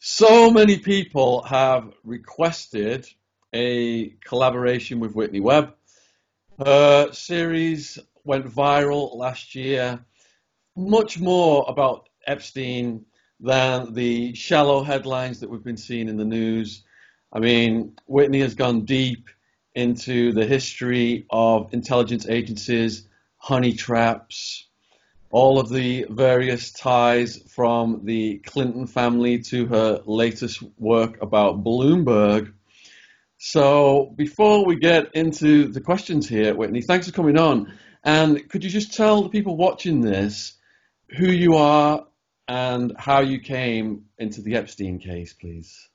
So many people have requested a collaboration with Whitney Webb. Her series went viral last year, much more about Epstein than the shallow headlines that we've been seeing in the news. I mean, Whitney has gone deep into the history of intelligence agencies, honey traps, all of the various ties from the Clinton family to her latest work about Bloomberg. So, before we get into the questions here, Whitney, thanks for coming on. And could you just tell the people watching this who you are and how you came into the Epstein case, please?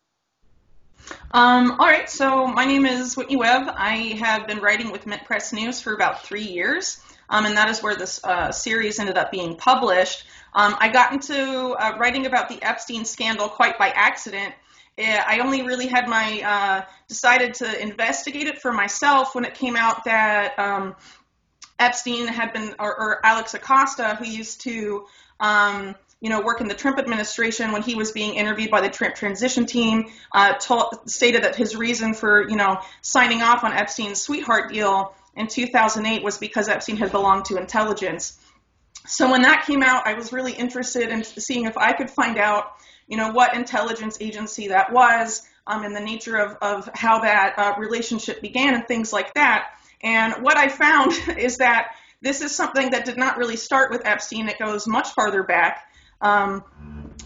Um, all right, so my name is Whitney Webb. I have been writing with Mint Press News for about three years, um, and that is where this uh, series ended up being published. Um, I got into uh, writing about the Epstein scandal quite by accident. Uh, I only really had my uh, decided to investigate it for myself when it came out that um, Epstein had been, or, or, Alex Acosta, who used to um, you know, work in the Trump administration when he was being interviewed by the Trump transition team, uh, told, stated that his reason for, you know, signing off on Epstein's sweetheart deal in 2008 was because Epstein had belonged to intelligence. So when that came out, I was really interested in seeing if I could find out, you know, what intelligence agency that was, um, and the nature of, of how that uh, relationship began and things like that. And what I found is that this is something that did not really start with Epstein. It goes much farther back. Um,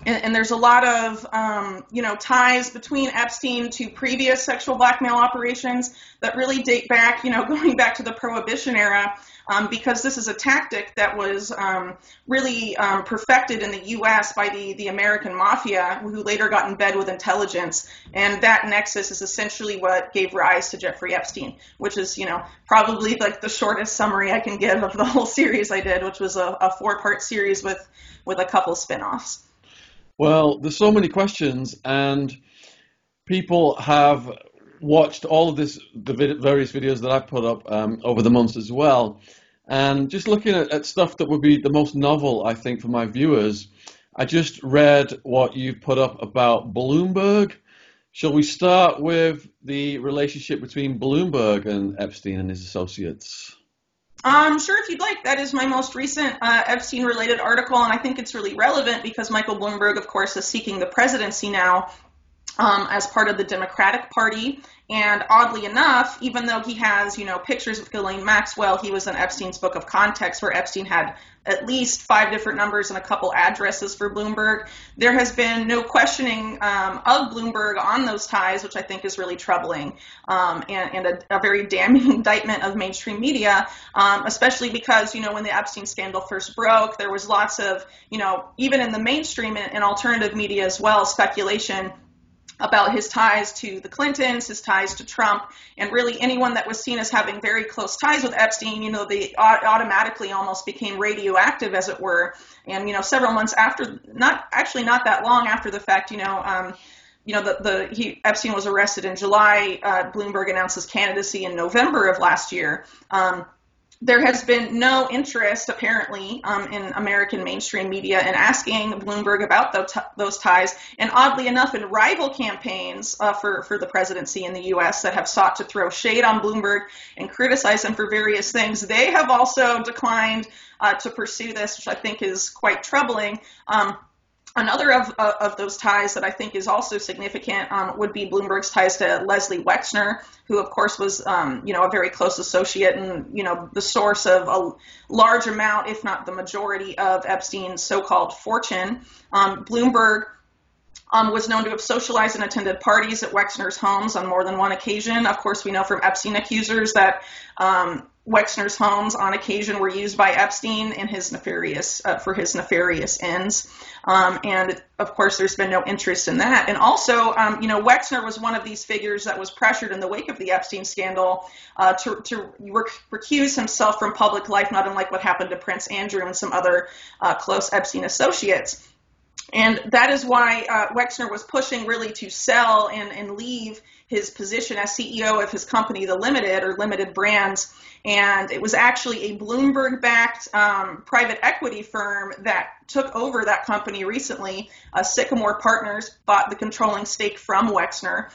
and, and, there's a lot of um, you know ties between Epstein to previous sexual blackmail operations that really date back, you know, going back to the Prohibition era, um, because this is a tactic that was um, really um, perfected in the U.S. by the the American mafia, who later got in bed with intelligence, and that nexus is essentially what gave rise to Jeffrey Epstein, which is you know probably like the shortest summary I can give of the whole series I did, which was a, a four part series with with a couple spin-offs. Well, there's so many questions, and people have watched all of this, the vid- various videos that I've put up um, over the months as well, and just looking at, at stuff that would be the most novel, I think, for my viewers. I just read what you've put up about Bloomberg. Shall we start with the relationship between Bloomberg and Epstein and his associates? Um, sure, if you'd like. That is my most recent uh, Epstein related article, and I think it's really relevant because Michael Bloomberg, of course, is seeking the presidency now um, as part of the Democratic Party. And oddly enough, even though he has, you know, pictures of Ghislaine Maxwell, he was in Epstein's book of context where Epstein had at least five different numbers and a couple addresses for Bloomberg. There has been no questioning um, of Bloomberg on those ties, which I think is really troubling um, and, and a, a, very damning indictment of mainstream media, um, especially because, you know, when the Epstein scandal first broke, there was lots of, you know, even in the mainstream and, and alternative media as well, speculation about his ties to the Clintons, his ties to Trump, and really anyone that was seen as having very close ties with Epstein, you know, they automatically almost became radioactive, as it were. And, you know, several months after, not actually not that long after the fact, you know, um, you know, the, the he, Epstein was arrested in July. Uh, Bloomberg announced his candidacy in November of last year. Um, there has been no interest, apparently, um, in American mainstream media in asking Bloomberg about those, ties. And oddly enough, in rival campaigns uh, for, for the presidency in the U.S. that have sought to throw shade on Bloomberg and criticize him for various things, they have also declined uh, to pursue this, which I think is quite troubling. Um, Another of, uh, of those ties that I think is also significant um, would be Bloomberg's ties to Leslie Wexner, who of course was, um, you know, a very close associate and, you know, the source of a large amount, if not the majority, of Epstein's so-called fortune. Um, Bloomberg um, was known to have socialized and attended parties at Wexner's homes on more than one occasion. Of course, we know from Epstein accusers that um, Wexner's homes on occasion were used by Epstein in his nefarious uh, for his nefarious ends, um, and of course, there's been no interest in that. And also, um, you know, Wexner was one of these figures that was pressured in the wake of the Epstein scandal uh, to, to rec- recuse himself from public life, not unlike what happened to Prince Andrew and some other uh, close Epstein associates. And that is why uh, Wexner was pushing really to sell and, and leave his position as CEO of his company, The Limited or Limited Brands. And it was actually a Bloomberg backed um, private equity firm that took over that company recently. Uh, Sycamore Partners bought the controlling stake from Wexner,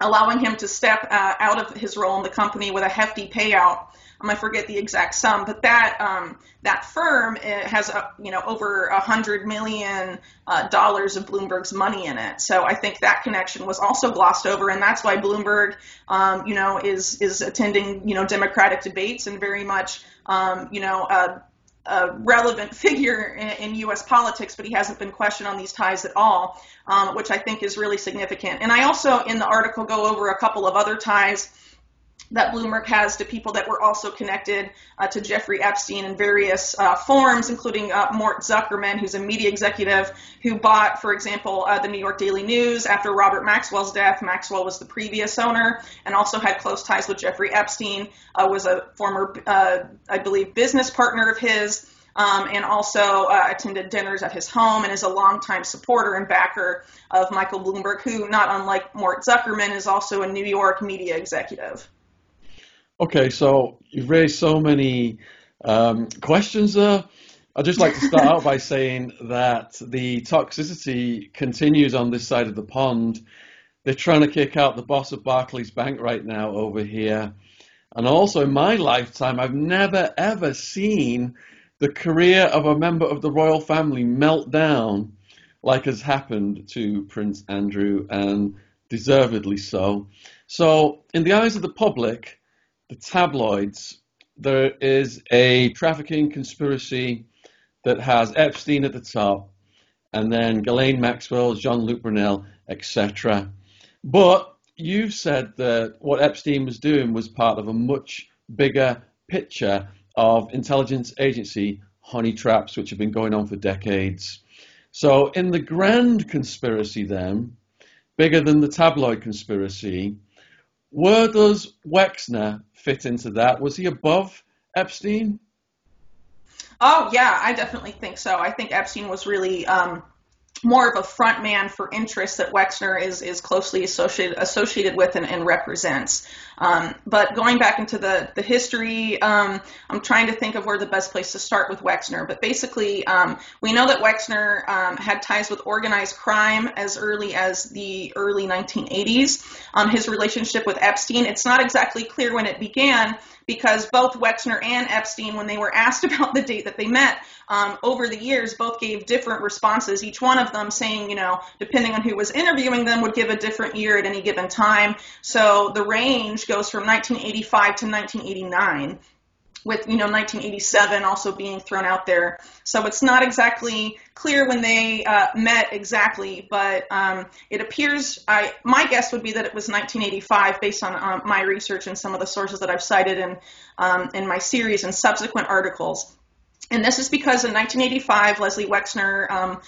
allowing him to step uh, out of his role in the company with a hefty payout um, I forget the exact sum, but that um, that firm has a, you know over a hundred million uh, dollars of Bloomberg's money in it. So I think that connection was also glossed over, and that's why Bloomberg, um, you know, is is attending you know Democratic debates and very much um, you know. a relevant figure in, in, U.S. politics, but he hasn't been questioned on these ties at all, um, which I think is really significant. And I also, in the article, go over a couple of other ties that Bloomberg has to people that were also connected uh, to Jeffrey Epstein in various uh, forms, including uh, Mort Zuckerman, who's a media executive who bought, for example, uh, the New York Daily News after Robert Maxwell's death. Maxwell was the previous owner and also had close ties with Jeffrey Epstein, uh, was a former, uh, I believe, business partner of his. Um, and also attended dinners at his home and is a longtime supporter and backer of Michael Bloomberg, who, not unlike Mort Zuckerman, is also a New York media executive. Okay, so you've raised so many um, questions there. I'd just like to start out by saying that the toxicity continues on this side of the pond. They're trying to kick out the boss of Barclays Bank right now over here. And also, in my lifetime, I've never ever seen the career of a member of the royal family melt down like has happened to Prince Andrew, and deservedly so. So, in the eyes of the public, the tabloids, there is a trafficking conspiracy that has Epstein at the top, and then Ghislaine Maxwell, Jean-Luc Brunel, etc. But you've said that what Epstein was doing was part of a much bigger picture of intelligence agency honey traps, which have been going on for decades. So, in the grand conspiracy, then, bigger than the tabloid conspiracy, where does Wexner fit into that? Was he above Epstein? Oh yeah, I definitely think so. I think Epstein was really um, more of a front man for interests that Wexner is is closely associated associated with and, and represents. Um, but going back into the the history, um, I'm trying to think of where the best place to start with Wexner. But basically, um, we know that Wexner um, had ties with organized crime as early as the early 1980s. Um, his relationship with Epstein, it's not exactly clear when it began because both Wexner and Epstein, when they were asked about the date that they met, um, over the years, both gave different responses. Each one of them saying, you know, depending on who was interviewing them, would give a different year at any given time. So the range goes from 1985 to 1989 with you know 1987 also being thrown out there. So it's not exactly clear when they uh, met exactly, but um, it appears. I my guess would be that it was 1985 based on um, my research and some of the sources that I've cited in um, in my series and subsequent articles. And this is because in 1985, Leslie Wexner um,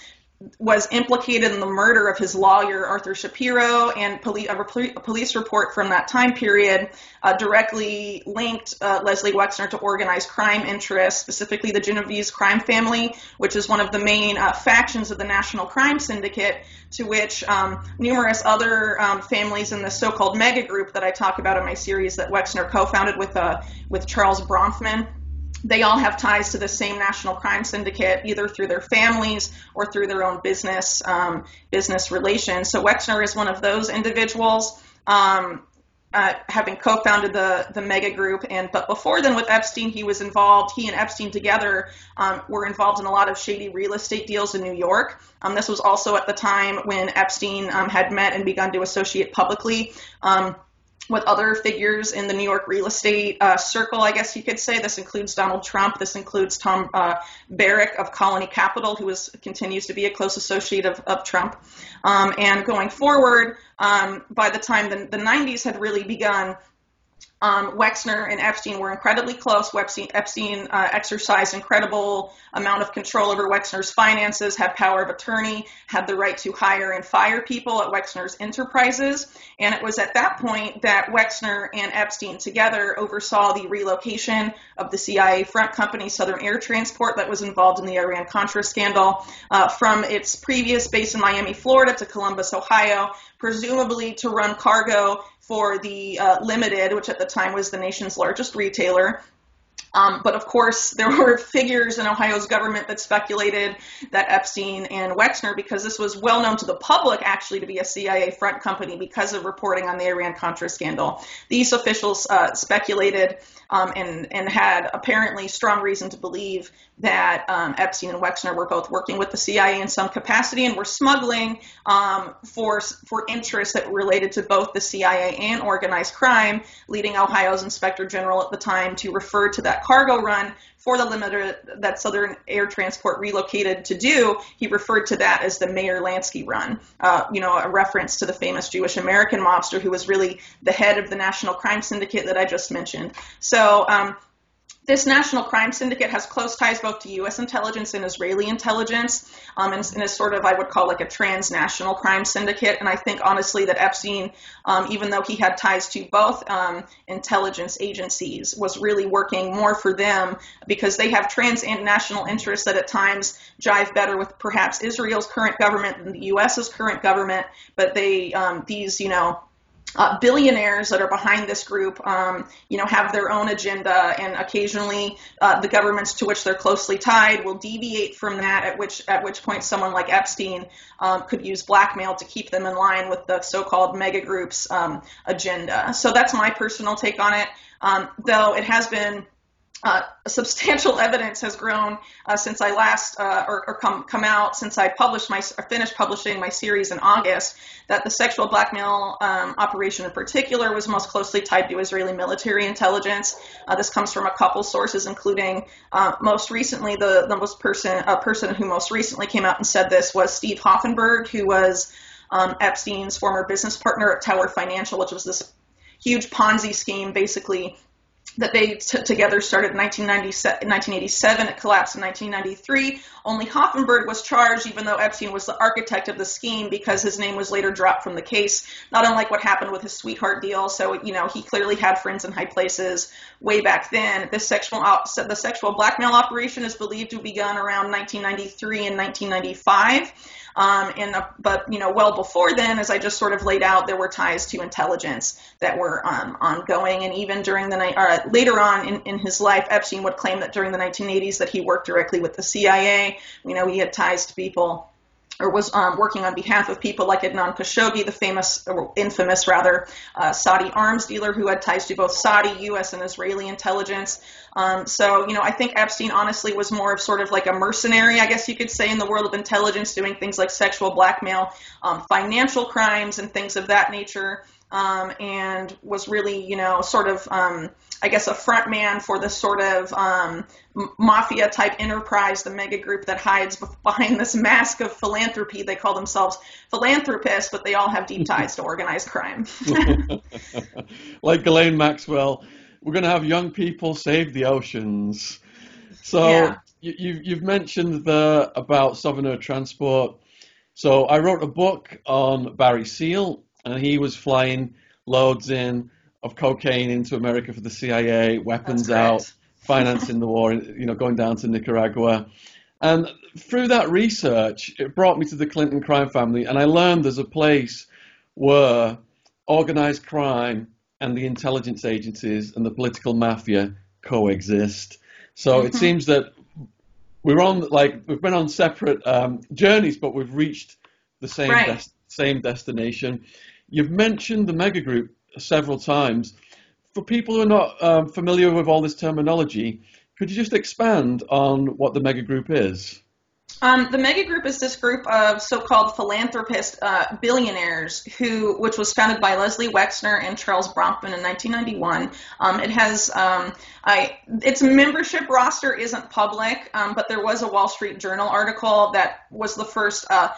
was implicated in the murder of his lawyer, Arthur Shapiro, and police, a, police report from that time period uh, directly linked uh, Leslie Wexner to organized crime interests, specifically the Genovese crime family, which is one of the main uh, factions of the National Crime Syndicate, to which um, numerous other um, families in the so-called mega group that I talk about in my series that Wexner co-founded with, uh, with Charles Bronfman they all have ties to the same national crime syndicate, either through their families or through their own business um, business relations. So Wexner is one of those individuals, um, uh, having co-founded the the mega group. And but before then, with Epstein, he was involved. He and Epstein together um, were involved in a lot of shady real estate deals in New York. Um, this was also at the time when Epstein um, had met and begun to associate publicly um, with other figures in the New York real estate uh, circle, I guess you could say. This includes Donald Trump. This includes Tom uh, Barrack of Colony Capital, who is, continues to be a close associate of, of Trump. Um, and going forward, um, by the time the, the 90s had really begun, um, Wexner and Epstein were incredibly close. Epstein, Epstein uh, exercised incredible amount of control over Wexner's finances, had power of attorney, had the right to hire and fire people at Wexner's enterprises. And it was at that point that Wexner and Epstein together oversaw the relocation of the CIA front company Southern Air Transport that was involved in the Iran Contra scandal uh, from its previous base in Miami, Florida to Columbus, Ohio, presumably to run cargo for the uh, Limited, which at the time was the nation's largest retailer. Um, but of course, there were figures in Ohio's government that speculated that Epstein and Wexner, because this was well known to the public actually to be a CIA front company because of reporting on the Iran Contra scandal, these officials uh, speculated um, and, and had apparently strong reason to believe that um, Epstein and Wexner were both working with the CIA in some capacity and were smuggling um, for for interests that were related to both the CIA and organized crime, leading Ohio's Inspector General at the time to refer to that cargo run for the Limited that Southern Air Transport relocated to do. He referred to that as the Meyer Lansky run, uh, you know, a reference to the famous Jewish American mobster who was really the head of the national crime syndicate that I just mentioned. So um, this national crime syndicate has close ties both to U.S. intelligence and Israeli intelligence, um, and, and, is sort of, I would call, like a transnational crime syndicate. And I think, honestly, that Epstein, um, even though he had ties to both um, intelligence agencies, was really working more for them because they have transnational interests that at times jive better with perhaps Israel's current government than the U.S.'s current government. But they, um, these, you know, uh, billionaires that are behind this group, um, you know, have their own agenda, and occasionally uh, the governments to which they're closely tied will deviate from that. At which at which point someone like Epstein um, could use blackmail to keep them in line with the so-called mega groups um, agenda. So that's my personal take on it. Um, though it has been uh, substantial evidence has grown uh, since I last uh, or, or, come come out since I published my finished publishing my series in August that the sexual blackmail um, operation in particular was most closely tied to Israeli military intelligence. Uh, this comes from a couple sources, including uh, most recently the the most person a person who most recently came out and said this was Steve Hoffenberg, who was um, Epstein's former business partner at Tower Financial, which was this huge Ponzi scheme, basically that they t- together started in 1987. It collapsed in 1993. Only Hoffenberg was charged, even though Epstein was the architect of the scheme, because his name was later dropped from the case. Not unlike what happened with his sweetheart deal. So you know he clearly had friends in high places way back then. This sexual the sexual blackmail operation is believed to have begun around 1993 and 1995. Um, and the, but you know, well before then, as I just sort of laid out, there were ties to intelligence that were um, ongoing, and even during the night, uh, later on in, in his life, Epstein would claim that during the 1980s that he worked directly with the CIA. You know, he had ties to people or was um, working on behalf of people like Adnan Khashoggi, the famous, or infamous rather, uh, Saudi arms dealer who had ties to both Saudi, U.S., and Israeli intelligence. Um, so, you know, I think Epstein honestly was more of sort of like a mercenary, I guess you could say, in the world of intelligence, doing things like sexual blackmail, um, financial crimes, and things of that nature um, and was really, you know, sort of, um, I guess, a front man for this sort of um, mafia type enterprise, the mega group that hides behind this mask of philanthropy. They call themselves philanthropists, but they all have deep ties to organized crime. like Ghislaine Maxwell, we're going to have young people save the oceans. So yeah. you, you've mentioned the about Air Transport. So I wrote a book on Barry Seal, and he was flying loads in of cocaine into America for the CIA, weapons out, financing the war, you know, going down to Nicaragua. And through that research, it brought me to the Clinton crime family, and I learned there's a place where organized crime and the intelligence agencies and the political mafia coexist. So mm-hmm. it seems that we're on like we've been on separate um, journeys, but we've reached the same right. des- same destination. You've mentioned the mega group several times. For people who are not um, familiar with all this terminology, could you just expand on what the mega group is? Um, the mega group is this group of so-called philanthropist uh, billionaires who, which was founded by Leslie Wexner and Charles Bronfman in 1991. Um, it has, um, I, its membership roster isn't public, um, but there was a Wall Street Journal article that was the first uh,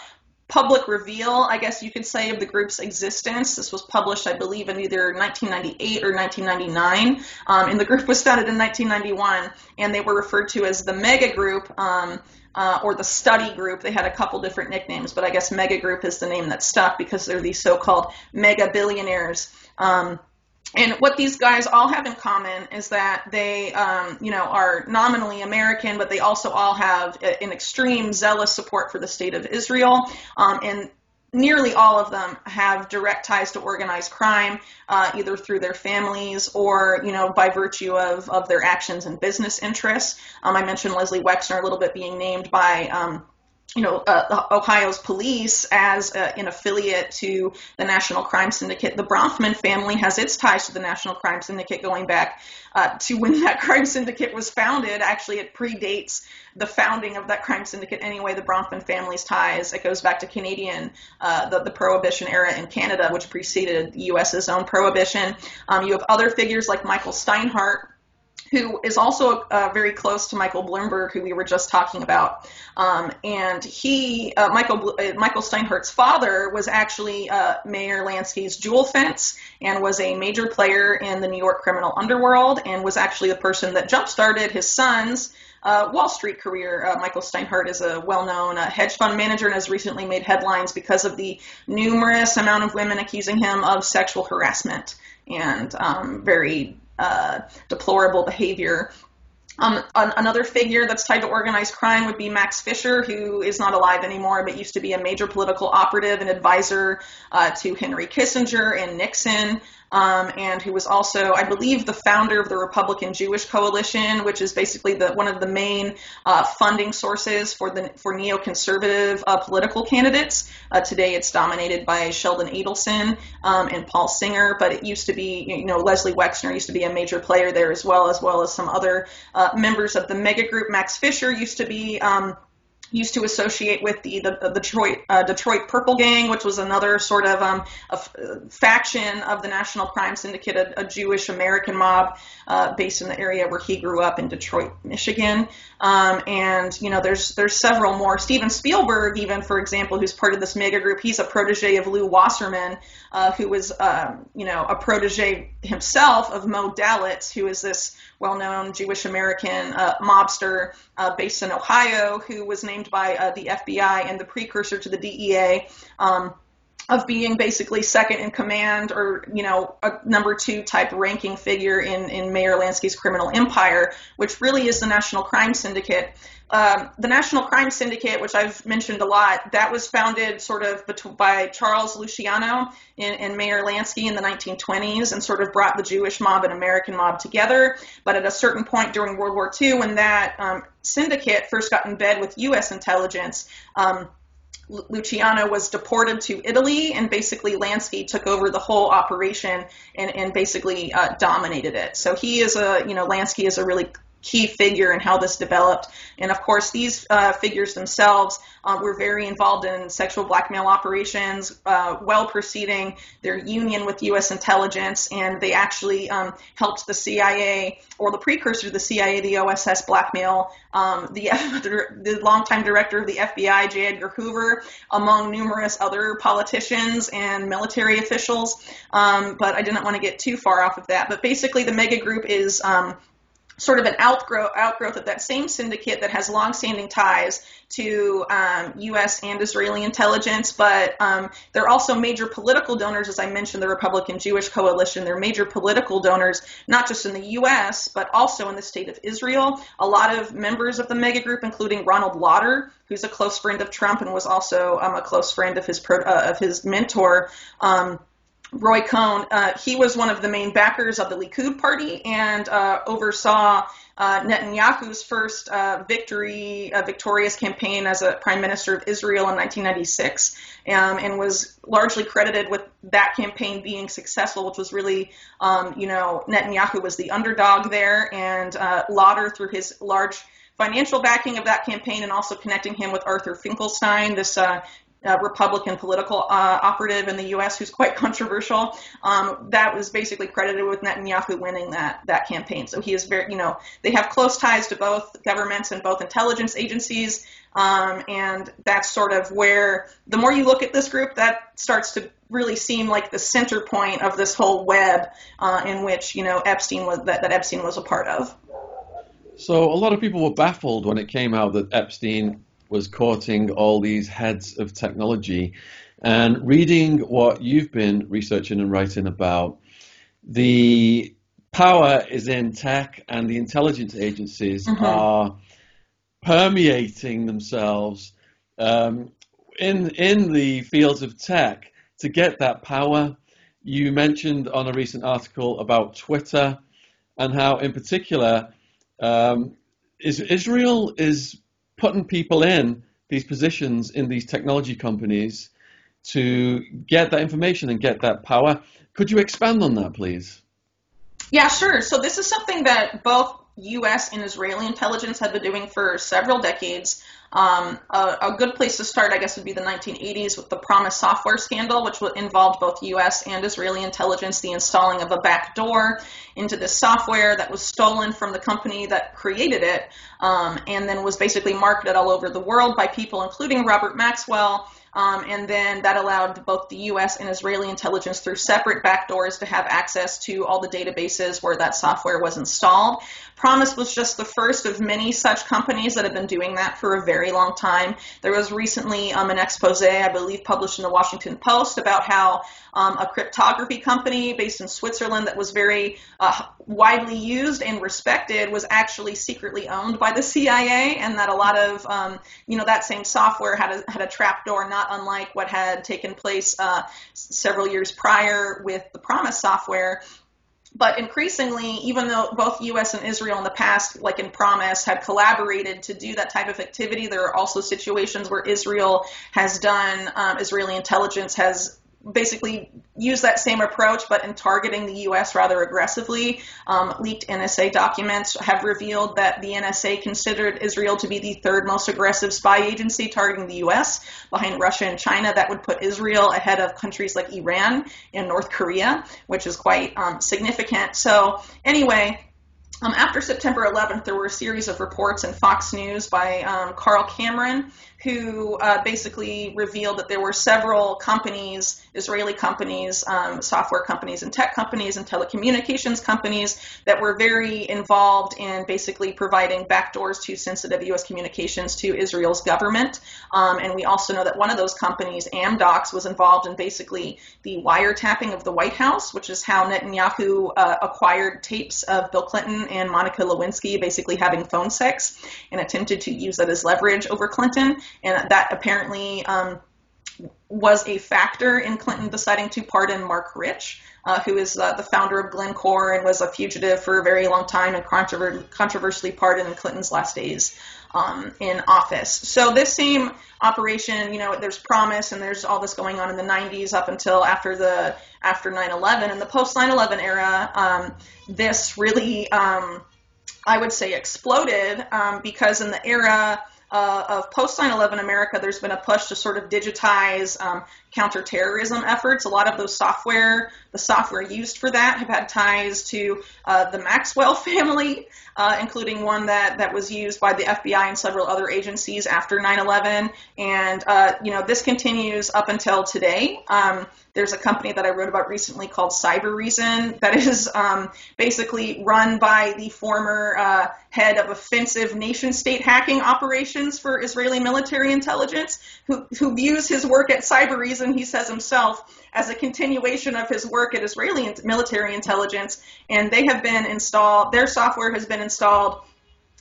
public reveal, I guess you could say, of the group's existence. This was published, I believe, in either 1998 or 1999. Um, and the group was founded in 1991, and they were referred to as the Mega Group. Um, uh, or the study group. They had a couple different nicknames, but I guess mega group is the name that stuck because they're these so-called mega billionaires. Um, and what these guys all have in common is that they, um, you know, are nominally American, but they also all have an extreme zealous support for the state of Israel. Um, and nearly all of them have direct ties to organized crime, uh, either through their families or, you know, by virtue of, of their actions and business interests. Um, I mentioned Leslie Wexner a little bit being named by um, you know, uh, Ohio's police as uh, an affiliate to the National Crime Syndicate. The Bronfman family has its ties to the National Crime Syndicate going back uh, to when that crime syndicate was founded. Actually, it predates the founding of that crime syndicate anyway. The Bronfman family's ties. It goes back to Canadian, uh, the, the Prohibition era in Canada, which preceded the U.S.'s own Prohibition. Um, you have other figures like Michael Steinhardt who is also uh, very close to Michael Bloomberg, who we were just talking about. Um, and he, uh, Michael uh, Michael Steinhardt's father, was actually uh, Meyer Lansky's jewel fence and was a major player in the New York criminal underworld, and was actually the person that jump-started his son's. Uh, Wall Street career. Uh, Michael Steinhardt is a well-known uh, hedge fund manager and has recently made headlines because of the numerous amount of women accusing him of sexual harassment and um, very uh, deplorable behavior. Um, an, another figure that's tied to organized crime would be Max Fisher, who is not alive anymore, but used to be a major political operative and advisor uh, to Henry Kissinger and Nixon um, and who was also, I believe, the founder of the Republican Jewish Coalition, which is basically the one of the main uh, funding sources for the for neoconservative uh, political candidates. Uh, today, it's dominated by Sheldon Adelson um, and Paul Singer, but it used to be, you know, Leslie Wexner used to be a major player there as well, as well as some other uh, members of the mega group. Max Fisher used to be. Um, used to associate with the the, the Detroit uh, Detroit Purple Gang, which was another sort of um, faction of the National Crime Syndicate, a, a Jewish American mob uh, based in the area where he grew up in Detroit, Michigan. Um, and you know, there's there's several more. Steven Spielberg, even for example, who's part of this mega group, he's a protege of Lew Wasserman, uh, who was um, you know a protege himself of Moe Dalitz, who is this well-known Jewish American uh, mobster uh, based in Ohio, who was named by uh, the FBI and the precursor to the DEA. Um, of being basically second in command or you know a number two type ranking figure in in Meyer Lansky's criminal empire, which really is the National Crime Syndicate. Um, the National Crime Syndicate, which I've mentioned a lot, that was founded sort of by Charles Luciano and, and Meyer Lansky in the 1920s and sort of brought the Jewish mob and American mob together. But at a certain point during World War II, when that um, syndicate first got in bed with U.S. intelligence, um, Luciano was deported to Italy, and basically Lansky took over the whole operation and, and basically uh, dominated it. So he is a, you know, Lansky is a really key figure in how this developed. And of course, these uh, figures themselves uh, were very involved in sexual blackmail operations, uh, well preceding their union with U.S. intelligence, and they actually um, helped the CIA or the precursor to the CIA, the OSS blackmail um, the, the longtime director of the FBI, J. Edgar Hoover, among numerous other politicians and military officials. Um, but I didn't want to get too far off of that. But basically, the mega group is um, sort of an outgrowth, outgrowth of that same syndicate that has longstanding ties to um, U.S. and Israeli intelligence, but um, they're also major political donors, as I mentioned, the Republican Jewish Coalition. They're major political donors, not just in the U.S., but also in the state of Israel. A lot of members of the mega group, including Ronald Lauder, who's a close friend of Trump and was also um, a close friend of his, pro, uh, of his mentor, um, Roy Cohn, uh, he was one of the main backers of the Likud party and uh, oversaw uh, Netanyahu's first uh, victory, victorious campaign as a prime minister of Israel in 1996, um, and was largely credited with that campaign being successful, which was really, um, you know, Netanyahu was the underdog there, and uh, Lauder, through his large financial backing of that campaign and also connecting him with Arthur Finkelstein, this uh, Republican political uh, operative in the U.S. who's quite controversial. Um, that was basically credited with Netanyahu winning that that campaign. So he is very, you know, they have close ties to both governments and both intelligence agencies. Um, and that's sort of where the more you look at this group, that starts to really seem like the center point of this whole web uh, in which you know Epstein was that, that Epstein was a part of. So a lot of people were baffled when it came out that Epstein was courting all these heads of technology. And reading what you've been researching and writing about, the power is in tech, and the intelligence agencies mm-hmm. are permeating themselves um, in in the fields of tech to get that power. You mentioned on a recent article about Twitter and how, in particular, um, is Israel is putting people in these positions in these technology companies to get that information and get that power. Could you expand on that, please? Yeah, sure. So this is something that both U.S. and Israeli intelligence have been doing for several decades. Um, a, a, good place to start, I guess, would be the 1980s with the PROMIS software scandal, which involved both U.S. and Israeli intelligence, the installing of a backdoor into this software that was stolen from the company that created it, um, and then was basically marketed all over the world by people, including Robert Maxwell. Um, and then that allowed both the U.S. and Israeli intelligence through separate backdoors to have access to all the databases where that software was installed. PROMIS was just the first of many such companies that have been doing that for a very long time. There was recently um, an expose, I believe, published in the Washington Post about how um, a cryptography company based in Switzerland that was very uh, widely used and respected was actually secretly owned by the CIA, and that a lot of um, you know that same software had a had a trapdoor, not unlike what had taken place uh, several years prior with the PROMIS software. But increasingly, even though both U.S. and Israel in the past, like in PROMIS, had collaborated to do that type of activity, there are also situations where Israel has done, um, Israeli intelligence has basically use that same approach, but in targeting the U.S. rather aggressively. Um, leaked NSA documents have revealed that the NSA considered Israel to be the third most aggressive spy agency targeting the U.S. behind Russia and China. That would put Israel ahead of countries like Iran and North Korea, which is quite um, significant. So, anyway, um, after September 11th, there were a series of reports in Fox News by um, Carl Cameron who uh, basically revealed that there were several companies, Israeli companies, um, software companies, and tech companies, and telecommunications companies that were very involved in basically providing backdoors to sensitive U.S. communications to Israel's government. Um, and we also know that one of those companies, Amdocs, was involved in basically the wiretapping of the White House, which is how Netanyahu uh, acquired tapes of Bill Clinton and Monica Lewinsky basically having phone sex and attempted to use that as leverage over Clinton and that apparently um, was a factor in Clinton deciding to pardon Marc Rich, uh, who is uh, the founder of Glencore and was a fugitive for a very long time and controver- controversially pardoned in Clinton's last days um, in office. So this same operation, you know, there's PROMIS and there's all this going on in the 90s up until after the after 9/11 and the post 9/11 era. Um, this really, um, I would say, exploded um, because in the era uh, of post 9/11 America, there's been a push to sort of digitize um, counterterrorism efforts. A lot of those software, the software used for that, have had ties to uh, the Maxwell family, uh, including one that that was used by the FBI and several other agencies after 9/11. And uh, you know, this continues up until today. Um, there's a company that I wrote about recently called Cybereason that is um, basically run by the former uh, head of offensive nation state hacking operations for Israeli military intelligence, who, who views his work at Cybereason, he says himself, as a continuation of his work at Israeli military intelligence. And they have been installed, their software has been installed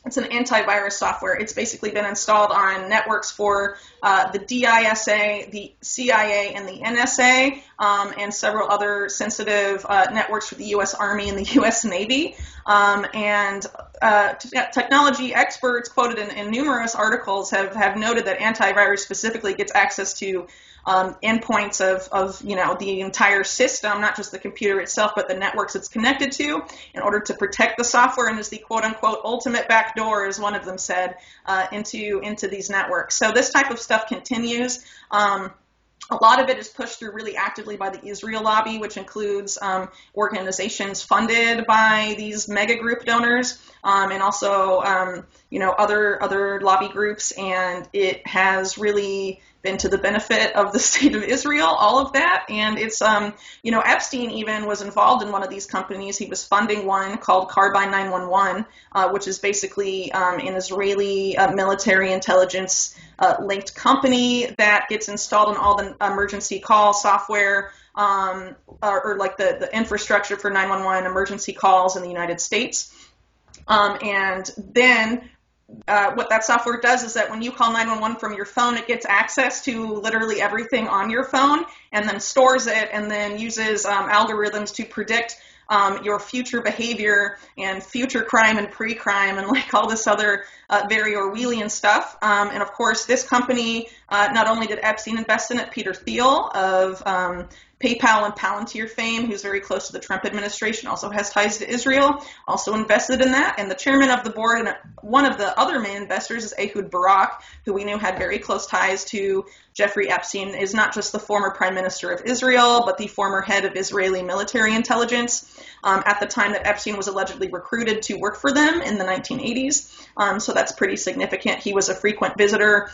it's an antivirus software. It's basically been installed on networks for uh, the DISA, the CIA, and the NSA, um, and several other sensitive uh, networks for the U.S. Army and the U.S. Navy. Um, and uh, technology experts quoted in, in, numerous articles have, have noted that antivirus specifically gets access to um, endpoints of, of you know the entire system, not just the computer itself, but the networks it's connected to, in order to protect the software and is the quote unquote ultimate backdoor, as one of them said, uh, into into these networks. So this type of stuff continues. Um, a lot of it is pushed through really actively by the Israel lobby, which includes um, organizations funded by these mega group donors, um, and also um, you know other other lobby groups. And it has really been to the benefit of the state of Israel, all of that. And it's, um, you know, Epstein even was involved in one of these companies. He was funding one called Carbyne 911, uh, which is basically um, an Israeli uh, military intelligence uh, linked company that gets installed in all the emergency call software. Um, or, or, like the, the infrastructure for 911 emergency calls in the United States. Um, and then uh, what that software does is that when you call 911 from your phone, it gets access to literally everything on your phone and then stores it and then uses um, algorithms to predict um, your future behavior and future crime and pre-crime and like all this other uh, very Orwellian stuff. Um, and of course, this company uh, not only did Epstein invest in it, Peter Thiel of um, PayPal and Palantir fame, who's very close to the Trump administration, also has ties to Israel, also invested in that. And the chairman of the board and one of the other main investors is Ehud Barak, who we knew had very close ties to Jeffrey Epstein, is not just the former prime minister of Israel, but the former head of Israeli military intelligence um, at the time that Epstein was allegedly recruited to work for them in the 1980s. Um, so that's pretty significant. He was a frequent visitor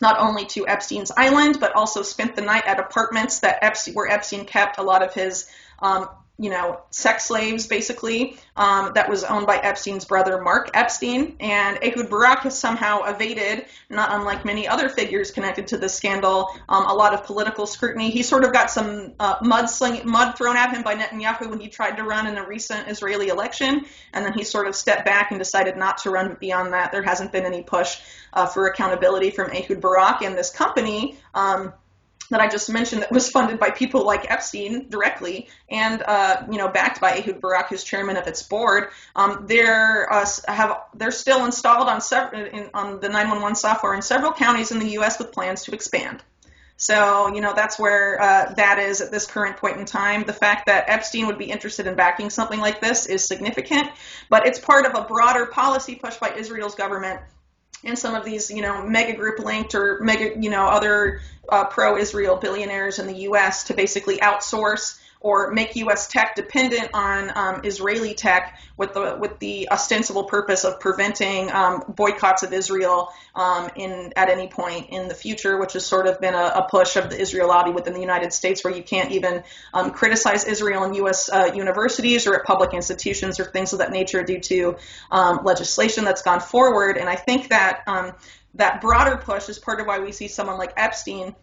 not only to Epstein's Island, but also spent the night at apartments that Epstein, where Epstein kept a lot of his um, you know, sex slaves, basically, um, that was owned by Epstein's brother, Mark Epstein. And Ehud Barak has somehow evaded, not unlike many other figures connected to this scandal, um, a lot of political scrutiny. He sort of got some uh, mud, sling- mud thrown at him by Netanyahu when he tried to run in a recent Israeli election. And then he sort of stepped back and decided not to run beyond that. There hasn't been any push uh, for accountability from Ehud Barak. And this company, um, that I just mentioned that was funded by people like Epstein directly and uh, you know backed by Ehud Barak, who's chairman of its board. Um, they're uh, have they're still installed on several in, on the 911 software in several counties in the U.S. with plans to expand. So, you know, that's where uh, that is at this current point in time. The fact that Epstein would be interested in backing something like this is significant, but it's part of a broader policy push by Israel's government and some of these, you know, mega group linked or mega, you know, other uh, pro-Israel billionaires in the U.S. to basically outsource or make U.S. tech dependent on um, Israeli tech with the with the ostensible purpose of preventing um, boycotts of Israel um, in at any point in the future, which has sort of been a, a, push of the Israel lobby within the United States, where you can't even um, criticize Israel in U.S. Uh, universities or at public institutions or things of that nature due to um, legislation that's gone forward. And I think that um, that broader push is part of why we see someone like Epstein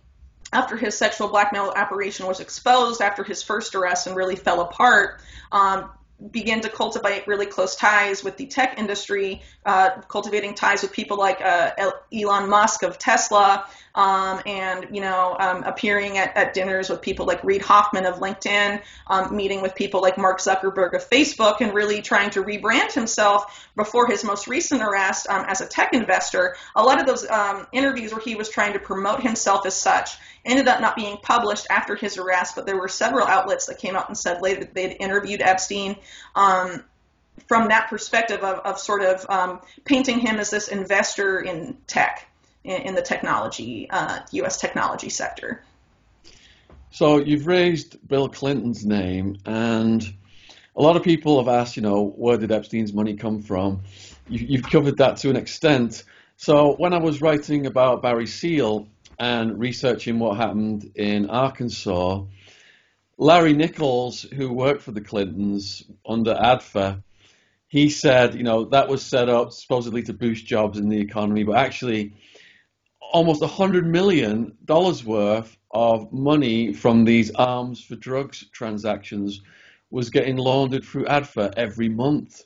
after his sexual blackmail operation was exposed after his first arrest and really fell apart, um, began to cultivate really close ties with the tech industry, uh, cultivating ties with people like uh, Elon Musk of Tesla, um, and you know um, appearing at, at, dinners with people like Reid Hoffman of LinkedIn, um, meeting with people like Mark Zuckerberg of Facebook, and really trying to rebrand himself before his most recent arrest um, as a tech investor. A lot of those um, interviews where he was trying to promote himself as such ended up not being published after his arrest, but there were several outlets that came out and said later that they'd interviewed Epstein. Um, from that perspective of, of sort of um, painting him as this investor in tech, in, in the technology, uh, U.S. technology sector. So you've raised Bill Clinton's name, and a lot of people have asked, you know, where did Epstein's money come from? You, have covered that to an extent. So when I was writing about Barry Seal, and researching what happened in Arkansas, Larry Nichols, who worked for the Clintons under ADFA, he said, you know, that was set up supposedly to boost jobs in the economy, but actually almost $100 million worth of money from these arms for drugs transactions was getting laundered through ADFA every month.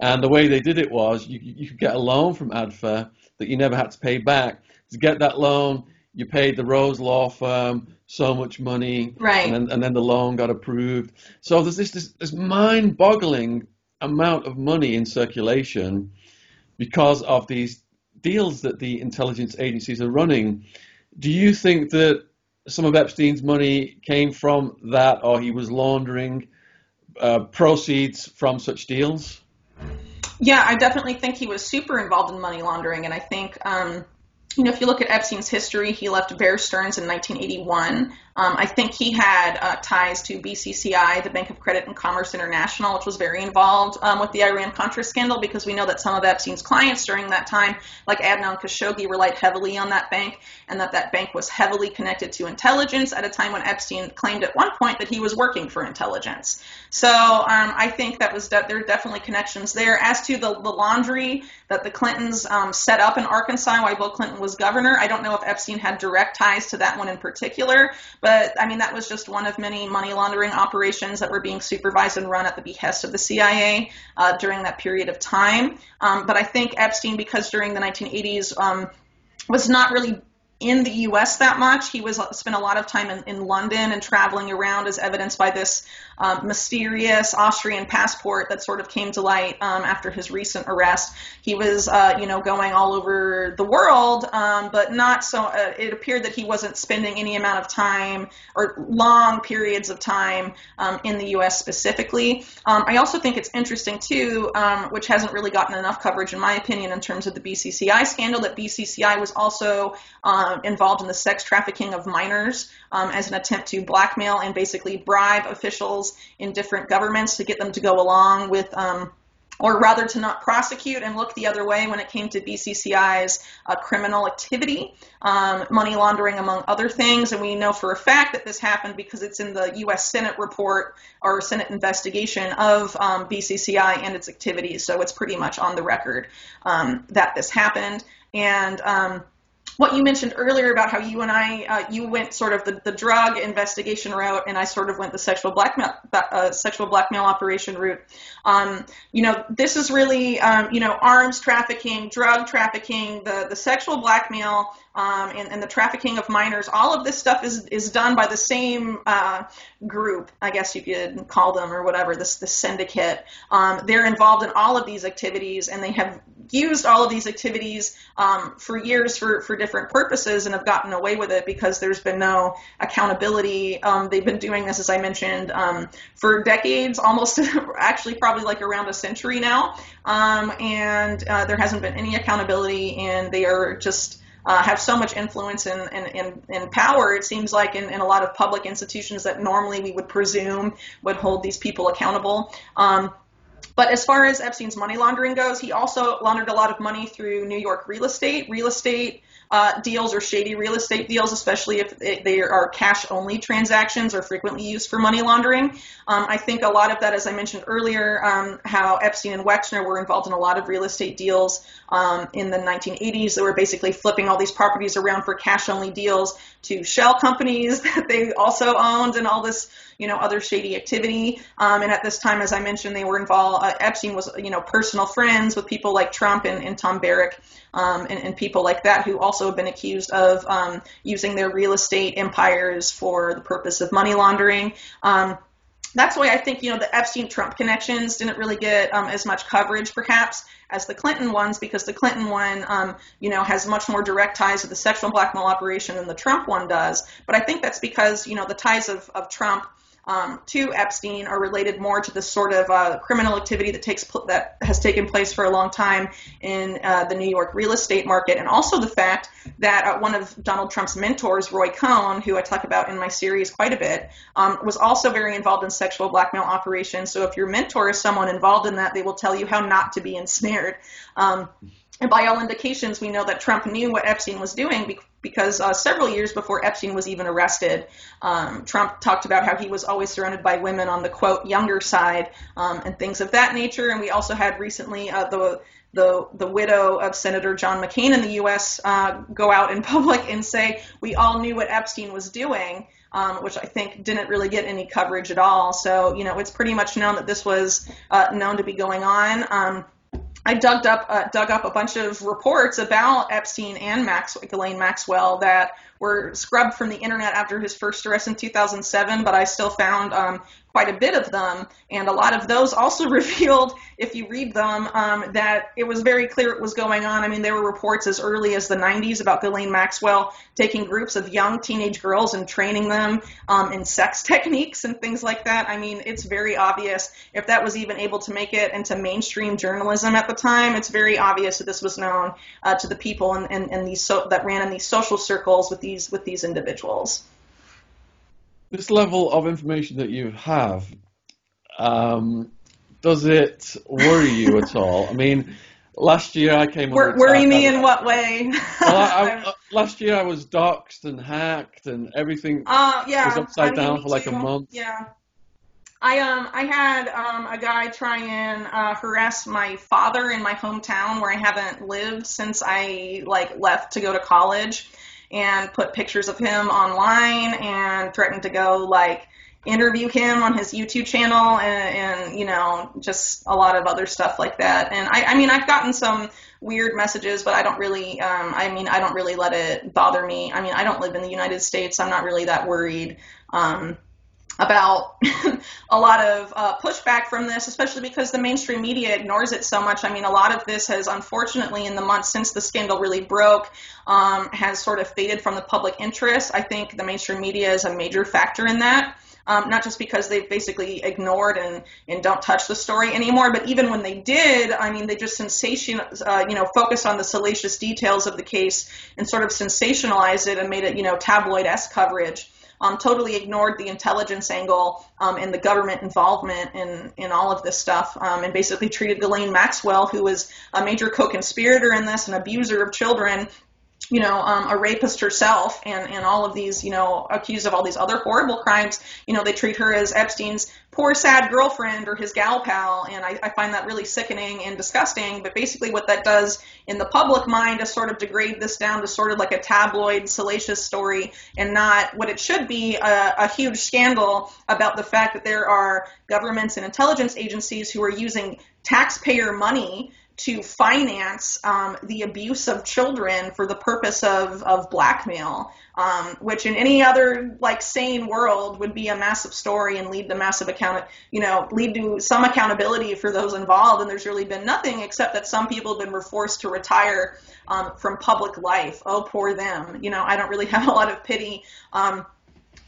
And the way they did it was you, you could get a loan from ADFA that you never had to pay back. To get that loan, you paid the Rose Law firm so much money, right? And then, and then the loan got approved. So there's this this, this mind-boggling amount of money in circulation because of these deals that the intelligence agencies are running. Do you think that some of Epstein's money came from that, or he was laundering uh, proceeds from such deals? Yeah, I definitely think he was super involved in money laundering, and I think um, you know, if you look at Epstein's history, he left Bear Stearns in 1981. Um, I think he had uh, ties to BCCI, the Bank of Credit and Commerce International, which was very involved um, with the Iran Contra scandal because we know that some of Epstein's clients during that time, like Adnan Khashoggi, relied heavily on that bank and that that bank was heavily connected to intelligence at a time when Epstein claimed at one point that he was working for intelligence. So um, I think that was de- there are definitely connections there. As to the, the laundry that the Clintons um, set up in Arkansas while Bill Clinton was governor, I don't know if Epstein had direct ties to that one in particular, but I mean, that was just one of many money laundering operations that were being supervised and run at the behest of the CIA uh, during that period of time. Um, but I think Epstein, because during the 1980s, um, was not really in the U.S. that much. He was spent a lot of time in, in London and traveling around, as evidenced by this um, mysterious Austrian passport that sort of came to light um, after his recent arrest. He was, uh, you know, going all over the world, um, but not so. Uh, it appeared that he wasn't spending any amount of time or long periods of time um, in the U.S. specifically. Um, I also think it's interesting too, um, which hasn't really gotten enough coverage, in my opinion, in terms of the BCCI scandal, that BCCI was also um, involved in the sex trafficking of minors um, as an attempt to blackmail and basically bribe officials in different governments to get them to go along with. Um, or rather to not prosecute and look the other way when it came to BCCI's uh, criminal activity, um, money laundering, among other things. And we know for a fact that this happened because it's in the U.S. Senate report or Senate investigation of um, BCCI and its activities. So it's pretty much on the record um, that this happened. And um, what you mentioned earlier about how you and I, uh, you went sort of the, the drug investigation route, and I sort of went the sexual blackmail, uh, sexual blackmail operation route. Um, you know, this is really, um, you know, arms trafficking, drug trafficking, the the sexual blackmail, um, and, and, the trafficking of minors. All of this stuff is is done by the same uh, group, I guess you could call them or whatever. This the syndicate. Um, they're involved in all of these activities, and they have used all of these activities um, for years for, for different purposes and have gotten away with it because there's been no accountability. Um, they've been doing this, as I mentioned, um, for decades, almost actually probably like around a century now. Um, and uh, there hasn't been any accountability, and they are just. Uh, have so much influence and, and, and, power, it seems like, in, in, a lot of public institutions that normally we would presume would hold these people accountable. Um, but as far as Epstein's money laundering goes, he also laundered a lot of money through New York real estate. Real estate uh, deals or shady real estate deals, especially if they are cash only transactions, are frequently used for money laundering. Um, I think a lot of that, as I mentioned earlier, um, how Epstein and Wexner were involved in a lot of real estate deals um, in the 1980s. They were basically flipping all these properties around for cash only deals to shell companies that they also owned and all this you know, other shady activity. Um, and at this time, as I mentioned, they were involved. Uh, Epstein was, you know, personal friends with people like Trump and, and Tom Barrack um, and, and, people like that who also have been accused of um, using their real estate empires for the purpose of money laundering. Um, that's why I think you know the Epstein Trump connections didn't really get um, as much coverage, perhaps, as the Clinton ones, because the Clinton one, um, you know, has much more direct ties to the sexual blackmail operation than the Trump one does. But I think that's because you know the ties of, of Trump um, to Epstein are related more to the sort of uh, criminal activity that takes pl- that has taken place for a long time in uh, the New York real estate market, and also the fact that uh, one of Donald Trump's mentors, Roy Cohn, who I talk about in my series quite a bit, um, was also very involved in sexual blackmail operations. So if your mentor is someone involved in that, they will tell you how not to be ensnared. Um, and by all indications, we know that Trump knew what Epstein was doing because uh, several years before Epstein was even arrested, um, Trump talked about how he was always surrounded by women on the quote younger side um, and things of that nature. And we also had recently uh, the the the widow of Senator John McCain in the U.S. Uh, go out in public and say we all knew what Epstein was doing. Um, which I think didn't really get any coverage at all. So, you know, it's pretty much known that this was uh, known to be going on. I dug up uh, dug up a bunch of reports about Epstein and Max, Ghislaine Maxwell that were scrubbed from the internet after his first arrest in 2007, but I still found um, quite a bit of them. And a lot of those also revealed, if you read them, um, that it was very clear what was going on. I mean, there were reports as early as the 90s about Ghislaine Maxwell taking groups of young teenage girls and training them um, in sex techniques and things like that. I mean, it's very obvious if that was even able to make it into mainstream journalism at the time. It's very obvious that this was known uh, to the people and these so, that ran in these social circles with these with these individuals this level of information that you have, um, does it worry you at all? I mean, last year I came. Wor- worry me in what way? well, I, I, uh, last year I was doxxed and hacked, and everything uh, yeah, was upside I down for like too. a month. Yeah. I um I had um a guy try and uh, harass my father in my hometown where I haven't lived since I like left to go to college and put pictures of him online and threatened to go like interview him on his YouTube channel and, and you know just a lot of other stuff like that. And I, I mean I've gotten some weird messages, but I don't really um, I mean I don't really let it bother me. I mean I don't live in the United States. I'm not really that worried. Um, about a lot of uh, pushback from this, especially because the mainstream media ignores it so much. I mean, a lot of this has, unfortunately, in the months since the scandal really broke, um, has sort of faded from the public interest. I think the mainstream media is a major factor in that. Um, not just because they've basically ignored and, and don't touch the story anymore, but even when they did, I mean, they just sensation, uh, you know, focused on the salacious details of the case and sort of sensationalized it and made it, you know, tabloid-esque coverage um, totally ignored the intelligence angle um, and the government involvement in, in all of this stuff um, and basically treated Ghislaine Maxwell, who was a major co-conspirator in this, an abuser of children, you know, um, a rapist herself and, and all of these, you know, accused of all these other horrible crimes, you know, they treat her as Epstein's poor, sad girlfriend or his gal pal. And I, I find that really sickening and disgusting. But basically, what that does in the public mind is sort of degrade this down to sort of like a tabloid, salacious story and not what it should be a, a huge scandal about the fact that there are governments and intelligence agencies who are using taxpayer money to finance um, the abuse of children for the purpose of, of blackmail, um, which in any other like sane world would be a massive story and lead to massive account, you know, lead to some accountability for those involved. And there's really been nothing except that some people have been forced to retire um, from public life. Oh, poor them. You know, I don't really have a lot of pity. Um,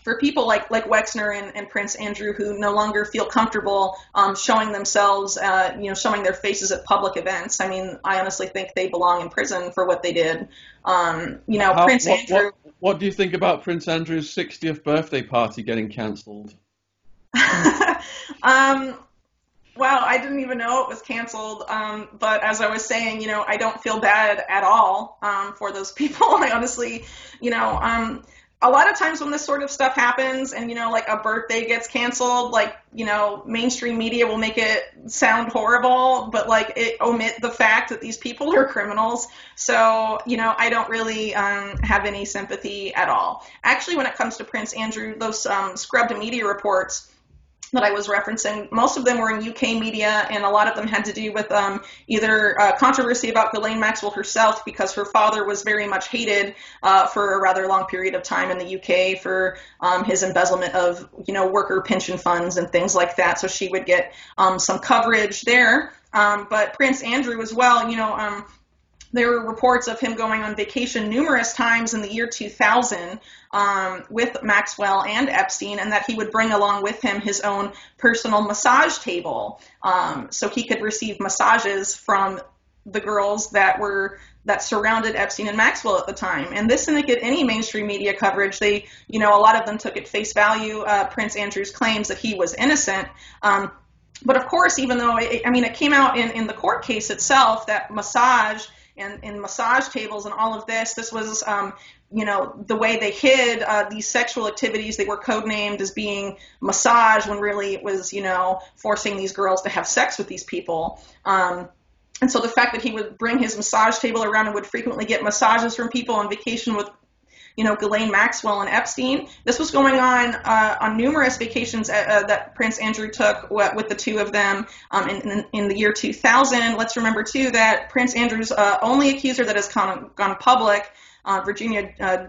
for people like like Wexner and, and Prince Andrew who no longer feel comfortable um, showing themselves, uh, you know, showing their faces at public events. I mean, I honestly think they belong in prison for what they did. Um, you know, How, Prince what, Andrew. What, what, do you think about Prince Andrew's 60th birthday party getting cancelled? um, well, I didn't even know it was canceled. Um, but as I was saying, you know, I don't feel bad at all um, for those people. I honestly, you know, um, a lot of times when this sort of stuff happens and you know like a birthday gets canceled like you know mainstream media will make it sound horrible but like it omit the fact that these people are criminals. So you know i don't really um, have any sympathy at all. Actually when it comes to prince andrew those um, scrubbed media reports that I was referencing, most of them were in UK media, and a lot of them had to do with um, either uh, controversy about Ghislaine Maxwell herself because her father was very much hated uh, for a rather long period of time in the UK for um, his embezzlement of, you know, worker pension funds and things like that. So she would get um, some coverage there. Um, but Prince Andrew as well, you know, um, there were reports of him going on vacation numerous times in the year 2000 um, with Maxwell and Epstein, and that he would bring along with him his own personal massage table um, so he could receive massages from the girls that were that surrounded Epstein and Maxwell at the time. And this didn't get any mainstream media coverage. They, you know, a lot of them took at face value uh, Prince Andrew's claims that he was innocent. Um, but of course, even though it, I mean, it came out in, in the court case itself that massage and, and massage tables and all of this. This was, um, you know, the way they hid uh, these sexual activities. They were codenamed as being massage when really it was, you know, forcing these girls to have sex with these people. Um, and so the fact that he would bring his massage table around and would frequently get massages from people on vacation with you know, Ghislaine Maxwell and Epstein. This was going on uh, on numerous vacations uh, uh that Prince Andrew took with the two of them um, in, in, the year 2000. Let's remember, too, that Prince Andrew's uh, only accuser that has gone, gone public uh, Virginia, uh,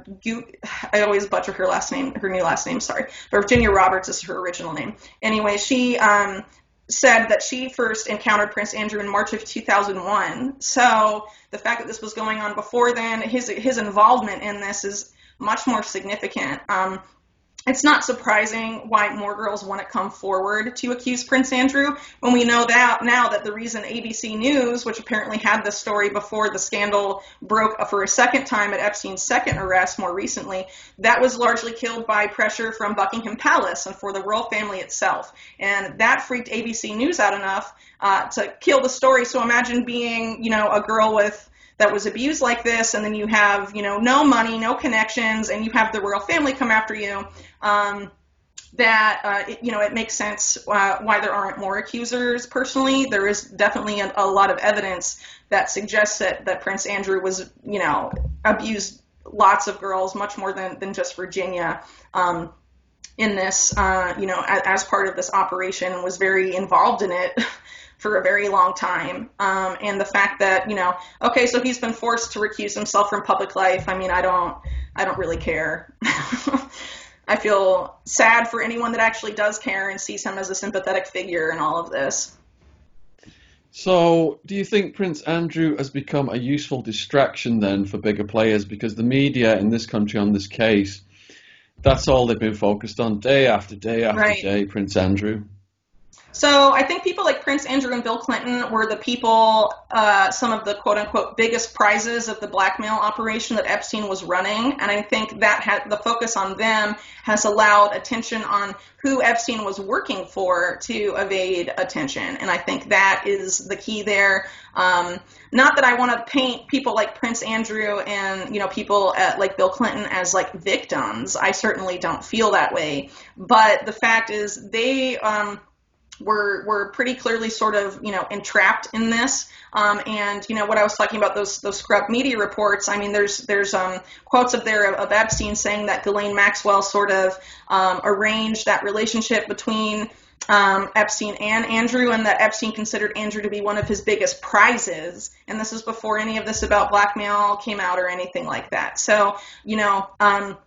I always butcher her last name, her new last name, sorry, but Virginia Roberts is her original name. Anyway, she um, said that she first encountered Prince Andrew in March of 2001. So the fact that this was going on before then, his his involvement in this is much more significant. Um, it's not surprising why more girls want to come forward to accuse Prince Andrew when we know that now that the reason ABC News, which apparently had this story before the scandal broke for a second time at Epstein's second arrest more recently, that was largely killed by pressure from Buckingham Palace and for the royal family itself. And that freaked ABC News out enough uh, to kill the story. So imagine being, you know, a girl with that was abused like this, and then you have, you know, no money, no connections, and you have the royal family come after you. Um, that uh, it, you know it makes sense uh, why there aren't more accusers. Personally, there is definitely a, a, lot of evidence that suggests that, that Prince Andrew was you know abused lots of girls, much more than than just Virginia. Um, in this, uh, you know, as, as, part of this operation, and was very involved in it. for a very long time. Um, and the fact that, you know, okay, so he's been forced to recuse himself from public life. I mean, I don't, I don't really care. I feel sad for anyone that actually does care and sees him as a sympathetic figure in all of this. So, do you think Prince Andrew has become a useful distraction then for bigger players? Because the media in this country on this case, that's all they've been focused on day after day after right. day, Prince Andrew. So I think people like Prince Andrew and Bill Clinton were the people, uh, some of the quote unquote biggest prizes of the blackmail operation that Epstein was running. And I think that had the focus on them has allowed attention on who Epstein was working for to evade attention. And I think that is the key there. Um, not that I want to paint people like Prince Andrew and you know people at, like Bill Clinton as like victims. I certainly don't feel that way. But the fact is, they um, were were pretty clearly sort of you know entrapped in this. Um, and you know what I was talking about those those scrub media reports. I mean, there's there's um, quotes up there of, of Epstein saying that Ghislaine Maxwell sort of um, arranged that relationship between um, Epstein and Andrew, and that Epstein considered Andrew to be one of his biggest prizes. And this is before any of this about blackmail came out or anything like that. So, you know, um,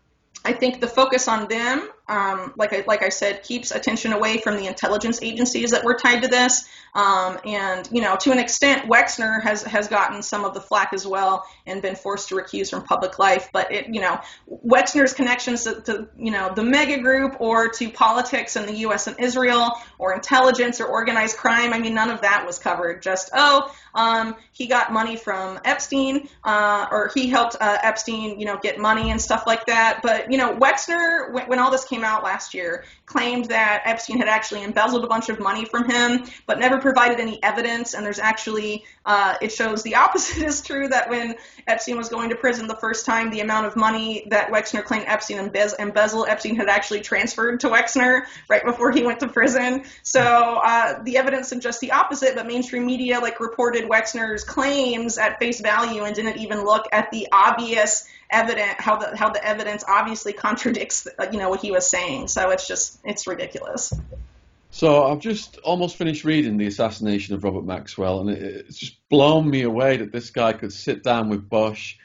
I think the focus on them, um, like I, like I said, keeps attention away from the intelligence agencies that were tied to this. Um, and you know, to an extent, Wexner has has gotten some of the flack as well and been forced to recuse from public life. But it, you know, Wexner's connections to, to you know the mega group or to politics in the U.S. and Israel or intelligence or organized crime. I mean, none of that was covered. Just oh, um, he got money from Epstein, uh, or he helped uh, Epstein, you know, get money and stuff like that. But you know, Wexner, when, when all this came out last year, claimed that Epstein had actually embezzled a bunch of money from him, but never provided any evidence. And there's actually, uh, it shows the opposite is true. That when Epstein was going to prison the first time, the amount of money that Wexner claimed Epstein embezzled, Epstein had actually transferred to Wexner right before he went to prison. So uh, the evidence suggests the opposite. But mainstream media like reported Wexner's claims at face value and didn't even look at the obvious evident how the how the evidence obviously contradicts you know what he was saying. So it's just it's ridiculous. So I've just almost finished reading the assassination of Robert Maxwell, and it, it's just blown me away that this guy could sit down with Bush,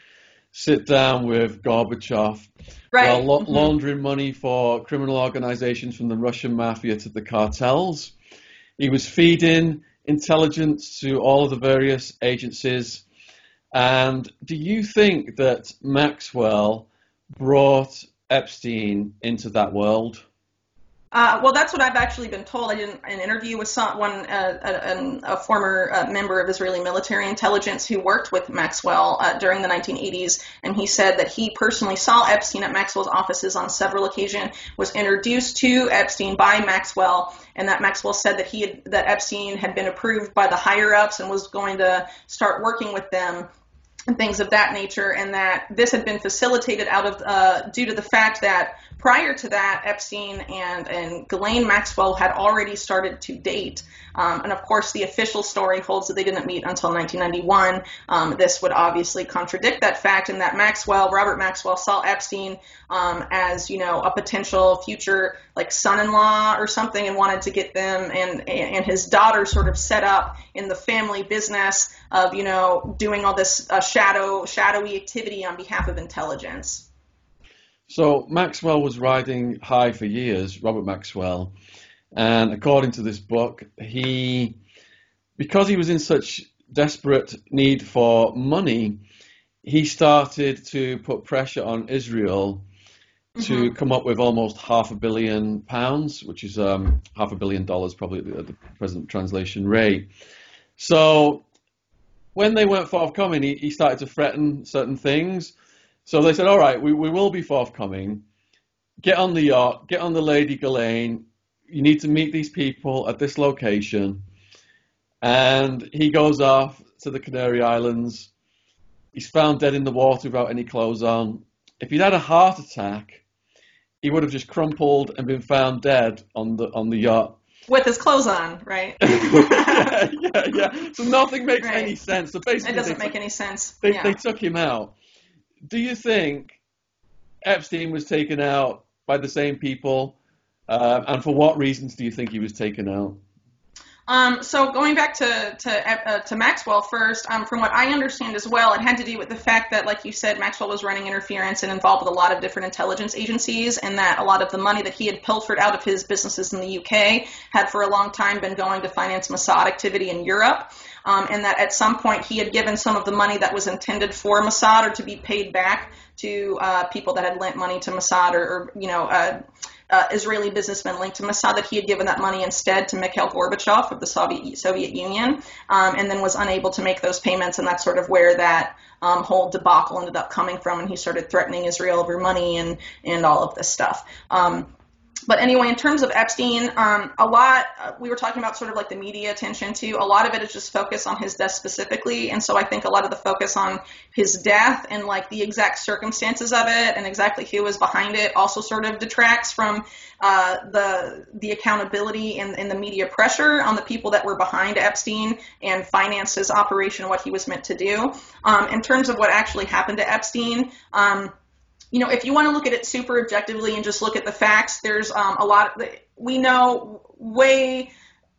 sit down with Gorbachev, right. while la- mm-hmm. laundering money for criminal organizations from the Russian mafia to the cartels. He was feeding intelligence to all of the various agencies and do you think that Maxwell brought Epstein into that world? Uh, well, that's what I've actually been told. I did an interview with someone, uh, a, a, former uh, member of Israeli military intelligence who worked with Maxwell uh, during the 1980s, and he said that he personally saw Epstein at Maxwell's offices on several occasions, was introduced to Epstein by Maxwell, and that Maxwell said that he had, that Epstein had been approved by the higher ups and was going to start working with them and things of that nature, and that this had been facilitated out of uh, due to the fact that prior to that, Epstein and, and Ghislaine Maxwell had already started to date. Um, and of course, the official story holds that they didn't meet until 1991. Um, this would obviously contradict that fact, and that Maxwell, Robert Maxwell, saw Epstein um, as you know a potential future like son-in-law or something, and wanted to get them and and his daughter sort of set up in the family business of you know doing all this uh, shadow shadowy activity on behalf of intelligence. So Maxwell was riding high for years, Robert Maxwell, and according to this book, he because he was in such desperate need for money, he started to put pressure on Israel to mm-hmm. come up with almost half a billion pounds, which is um, half a billion dollars, probably at the, at the present translation rate. So when they weren't forthcoming, he, he started to threaten certain things. So they said, all right, we, we will be forthcoming. Get on the yacht, get on the Lady Ghislaine. You need to meet these people at this location. And he goes off to the Canary Islands. He's found dead in the water without any clothes on. If he'd had a heart attack, he would have just crumpled and been found dead on the on the yacht with his clothes on, right? yeah, yeah, yeah. So nothing makes right. any sense. So basically, it doesn't make any sense. They, yeah. they took him out. Do you think Epstein was taken out by the same people? Uh, and for what reasons do you think he was taken out? Um, so going back to to, uh, to Maxwell first, um, from what I understand as well, it had to do with the fact that, like you said, Maxwell was running interference and involved with a lot of different intelligence agencies, and that a lot of the money that he had pilfered out of his businesses in the UK had for a long time been going to finance Mossad activity in Europe. Um, and that at some point he had given some of the money that was intended for Mossad or to be paid back to uh, people that had lent money to Mossad or, or you know, uh, uh, Israeli businessman linked to Mossad that he had given that money instead to Mikhail Gorbachev of the Soviet, Soviet Union, um, and then was unable to make those payments, and that's sort of where that um, whole debacle ended up coming from, and he started threatening Israel over money and and all of this stuff. Um, but anyway, in terms of Epstein, um, a lot uh, we were talking about sort of like the media attention to. A lot of it is just focused on his death specifically, and so I think a lot of the focus on his death and like the exact circumstances of it and exactly who was behind it also sort of detracts from uh, the the accountability and, and the media pressure on the people that were behind Epstein and finance his operation, what he was meant to do. Um, in terms of what actually happened to Epstein. Um, you know, if you want to look at it super objectively and just look at the facts, there's um, a lot. Of, we know way.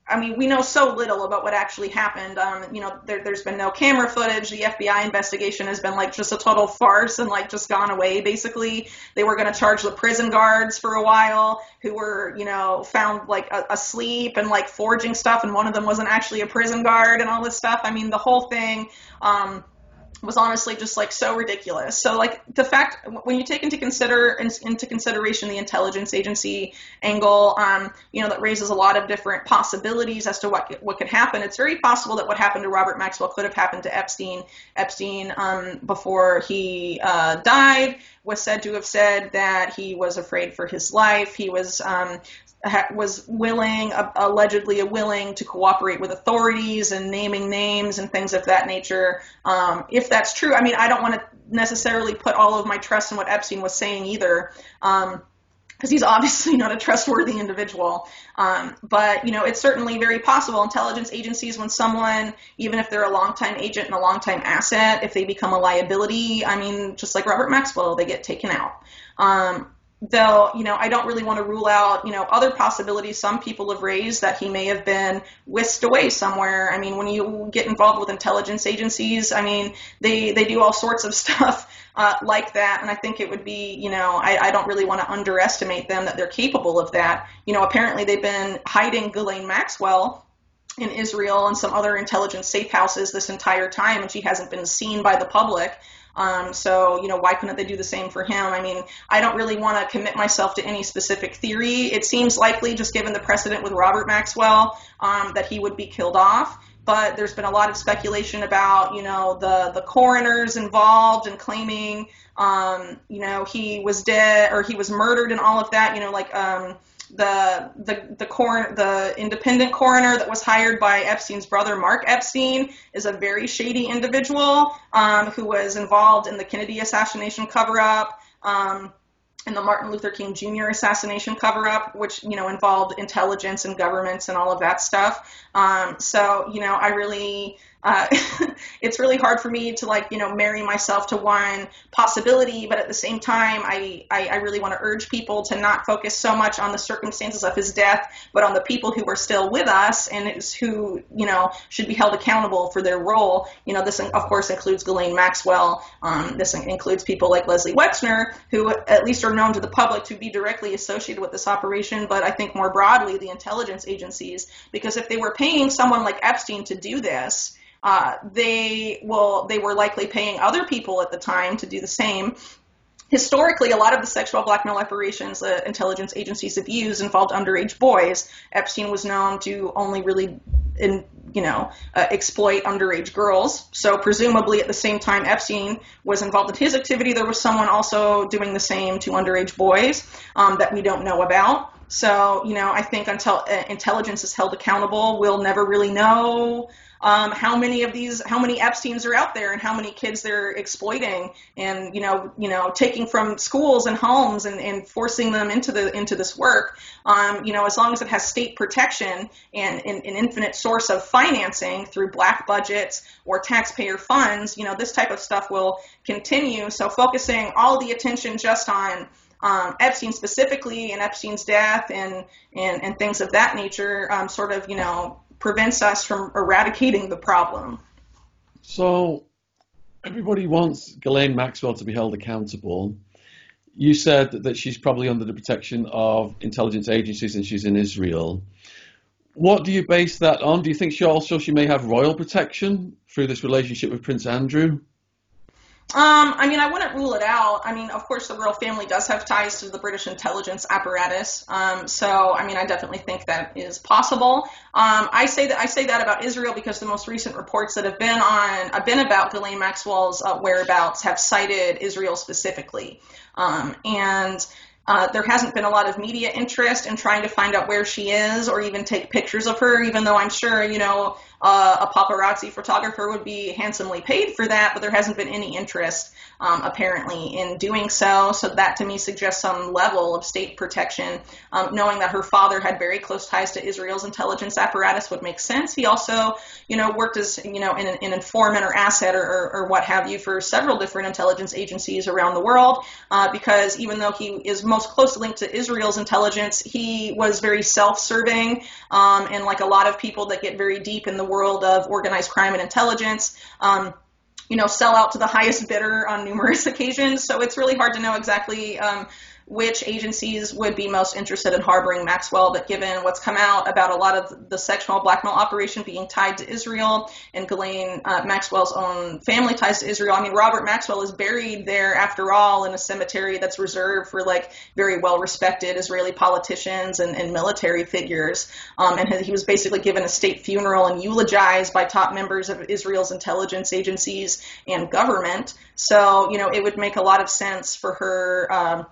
I mean, we know so little about what actually happened. Um, you know, there, has been no camera footage. The FBI investigation has been like just a total farce and like just gone away. Basically, they were going to charge the prison guards for a while, who were you know found like asleep and like forging stuff, and one of them wasn't actually a prison guard and all this stuff. I mean, the whole thing. Um, was honestly just like so ridiculous. So like the fact when you take into consider into consideration the intelligence agency angle, um, you know that raises a lot of different possibilities as to what what could happen. It's very possible that what happened to Robert Maxwell could have happened to Epstein. Epstein um, before he uh, died was said to have said that he was afraid for his life. He was um, was willing, uh, allegedly willing to cooperate with authorities and naming names and things of that nature. Um, if that's true, I mean, I don't want to necessarily put all of my trust in what Epstein was saying either. Um, because he's obviously not a trustworthy individual. Um, but you know, it's certainly very possible. Intelligence agencies, when someone, even if they're a longtime agent and a longtime asset, if they become a liability, I mean, just like Robert Maxwell, they get taken out. Um, though you know i don't really want to rule out you know other possibilities some people have raised that he may have been whisked away somewhere. I mean when you get involved with intelligence agencies i mean they they do all sorts of stuff uh, like that. And i think it would be you know I, I don't really want to underestimate them that they're capable of that. You know apparently they've been hiding Ghislaine Maxwell in Israel and some other intelligence safe houses this entire time, and she hasn't been seen by the public. Um, so, you know, why couldn't they do the same for him? I mean, I don't really want to commit myself to any specific theory. It seems likely, just given the precedent with Robert Maxwell, um, that he would be killed off. But there's been a lot of speculation about, you know, the the coroners involved and claiming, um, you know, he was dead or he was murdered and all of that. You know, like um, the the the cor- the independent coroner that was hired by Epstein's brother Mark Epstein is a very shady individual um, who was involved in the Kennedy assassination cover up. Um, and the Martin Luther King Jr. assassination cover up, which, you know, involved intelligence and governments and all of that stuff. Um, so, you know, I really, uh, it's really hard for me to like you know marry myself to one possibility but at the same time I, I, I really want to urge people to not focus so much on the circumstances of his death but on the people who are still with us and who you know should be held accountable for their role. You know this of course includes Ghislaine Maxwell. Um, this includes people like Leslie Wexner who at least are known to the public to be directly associated with this operation but I think more broadly the intelligence agencies because if they were paying someone like Epstein to do this uh, they will they were likely paying other people at the time to do the same. Historically, a lot of the sexual blackmail operations that intelligence agencies have used involved underage boys. Epstein was known to only really, in, you know, uh, exploit underage girls. So presumably, at the same time Epstein was involved in his activity, there was someone also doing the same to underage boys um, that we don't know about. So, you know, I think until uh, intelligence is held accountable, we'll never really know um, how many of these, how many Epstein's are out there, and how many kids they're exploiting, and you know, you know, taking from schools and homes and, and forcing them into the into this work. Um, you know, as long as it has state protection and, an infinite source of financing through black budgets or taxpayer funds, you know, this type of stuff will continue. So focusing all the attention just on um, Epstein specifically and Epstein's death and, and, and things of that nature um, sort of, you know, prevents us from eradicating the problem. So, everybody wants Ghislaine Maxwell to be held accountable. You said that she's probably under the protection of intelligence agencies and she's in Israel. What do you base that on? Do you think she also she may have royal protection through this relationship with Prince Andrew? Um, I mean, I wouldn't rule it out. I mean, of course, the royal family does have ties to the British intelligence apparatus. Um, so, I mean, I definitely think that is possible. Um, I say that I say that about Israel because the most recent reports that have been on have been about Ghislaine Maxwell's uh, whereabouts have cited Israel specifically, um, and. Uh, there hasn't been a lot of media interest in trying to find out where she is or even take pictures of her, even though I'm sure, you know, uh, a paparazzi photographer would be handsomely paid for that, but there hasn't been any interest um, apparently in doing so. So that to me suggests some level of state protection. Um, knowing that her father had very close ties to Israel's intelligence apparatus would make sense. He also, you know, worked as you know an, an informant or asset or, or, or, what have you for several different intelligence agencies around the world. Uh, because even though he is most closely linked to Israel's intelligence, he was very self-serving um, and like a lot of people that get very deep in the world of organized crime and intelligence. Um, you know, sell out to the highest bidder on numerous occasions. So it's really hard to know exactly um, which agencies would be most interested in harboring Maxwell, but given what's come out about a lot of the sexual blackmail operation being tied to Israel and Ghislaine uh, Maxwell's own family ties to Israel, I mean, Robert Maxwell is buried there after all in a cemetery that's reserved for like very well respected Israeli politicians and, and military figures. Um, and he was basically given a state funeral and eulogized by top members of Israel's intelligence agencies and government. So, you know, it would make a lot of sense for her. Um,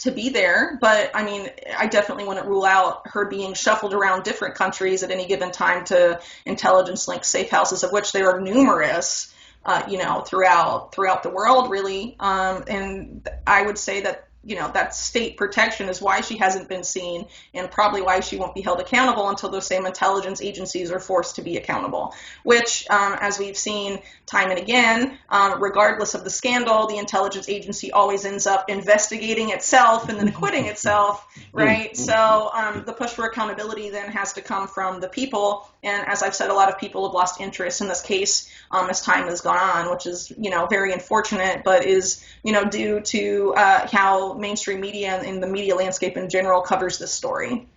to be there, but I mean, I definitely wouldn't rule out her being shuffled around different countries at any given time to intelligence linked safe houses, of which there are numerous, uh, you know, throughout throughout the world, really. Um, and I would say that you know that state protection is why she hasn't been seen and probably why she won't be held accountable until those same intelligence agencies are forced to be accountable which um, as we've seen time and again um, regardless of the scandal the intelligence agency always ends up investigating itself and then acquitting itself right mm-hmm. so um, the push for accountability then has to come from the people and as i've said a lot of people have lost interest in this case um, as time has gone on which is you know very unfortunate but is you know due to uh, how mainstream media and the media landscape in general covers this story.